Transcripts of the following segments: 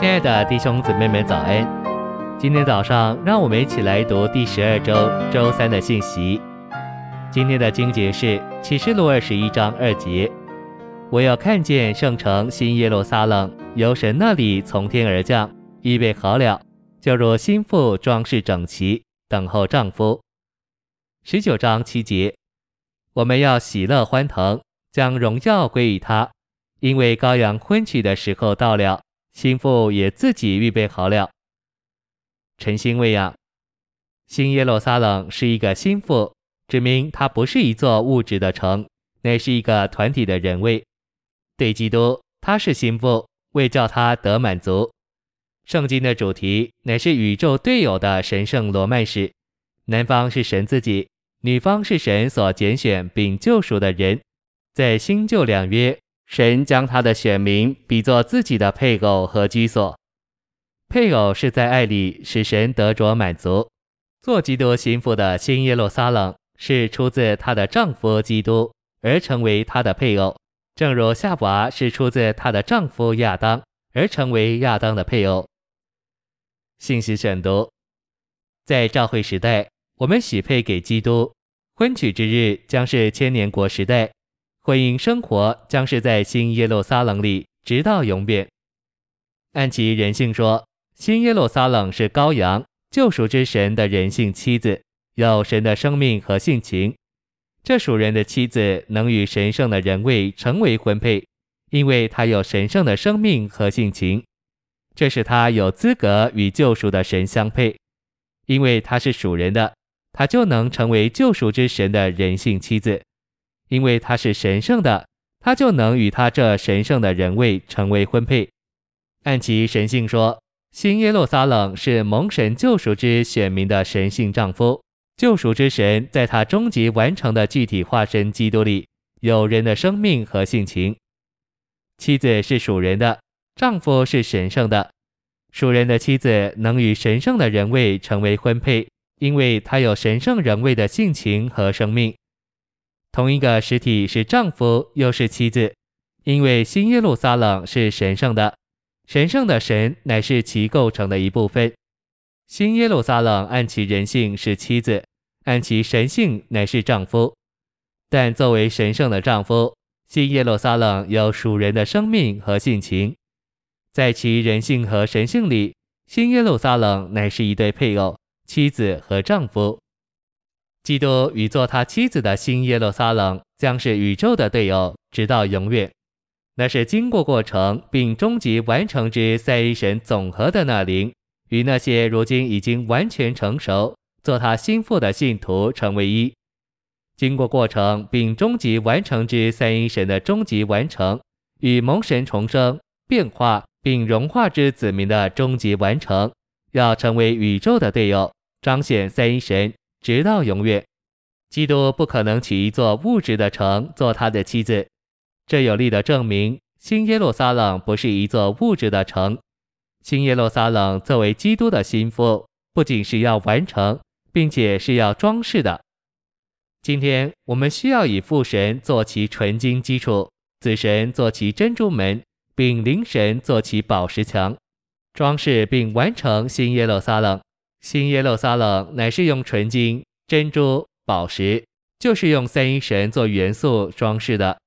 亲爱的弟兄姊妹们，早安！今天早上，让我们一起来读第十二周周三的信息。今天的经节是启示录二十一章二节：“我要看见圣城新耶路撒冷由神那里从天而降，预备好了，就如新妇装饰整齐，等候丈夫。”十九章七节：“我们要喜乐欢腾，将荣耀归于他，因为羔羊婚娶的时候到了。”心腹也自己预备好了。晨星喂养，新耶路撒冷是一个心腹，指明它不是一座物质的城，乃是一个团体的人位。对基督，他是心腹，为叫他得满足。圣经的主题乃是宇宙对友的神圣罗曼史，男方是神自己，女方是神所拣选并救赎的人，在新旧两约。神将他的选民比作自己的配偶和居所，配偶是在爱里使神得着满足。做基督新妇的新耶路撒冷是出自她的丈夫基督而成为她的配偶，正如夏娃是出自她的丈夫亚当而成为亚当的配偶。信息选读：在召会时代，我们许配给基督，婚娶之日将是千年国时代。婚姻生活将是在新耶路撒冷里，直到永远。按其人性说，新耶路撒冷是羔羊救赎之神的人性妻子，有神的生命和性情。这属人的妻子能与神圣的人位成为婚配，因为她有神圣的生命和性情，这使她有资格与救赎的神相配。因为她是属人的，她就能成为救赎之神的人性妻子。因为他是神圣的，他就能与他这神圣的人位成为婚配。按其神性说，新耶路撒冷是蒙神救赎之选民的神性丈夫。救赎之神在他终极完成的具体化身基督里，有人的生命和性情。妻子是属人的，丈夫是神圣的。属人的妻子能与神圣的人位成为婚配，因为他有神圣人位的性情和生命。同一个实体是丈夫，又是妻子，因为新耶路撒冷是神圣的，神圣的神乃是其构成的一部分。新耶路撒冷按其人性是妻子，按其神性乃是丈夫。但作为神圣的丈夫，新耶路撒冷有属人的生命和性情，在其人性和神性里，新耶路撒冷乃是一对配偶，妻子和丈夫。基督与做他妻子的新耶路撒冷将是宇宙的队友，直到永远。那是经过过程并终极完成之三一神总和的那灵，与那些如今已经完全成熟做他心腹的信徒成为一。经过过程并终极完成之三一神的终极完成，与蒙神重生、变化并融化之子民的终极完成，要成为宇宙的队友，彰显三一神。直到永远，基督不可能娶一座物质的城做他的妻子。这有力的证明，新耶路撒冷不是一座物质的城。新耶路撒冷作为基督的新妇，不仅是要完成，并且是要装饰的。今天我们需要以父神做其纯金基础，子神做其珍珠门，并灵神做其宝石墙，装饰并完成新耶路撒冷。新耶路撒冷乃是用纯金、珍珠、宝石，就是用三一神做元素装饰的。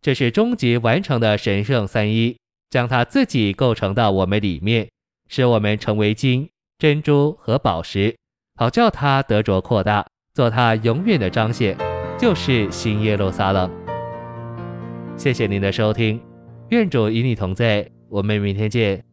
这是终极完成的神圣三一，将它自己构成到我们里面，使我们成为金、珍珠和宝石，好叫它得着扩大，做它永远的彰显，就是新耶路撒冷。谢谢您的收听，愿主与你同在，我们明天见。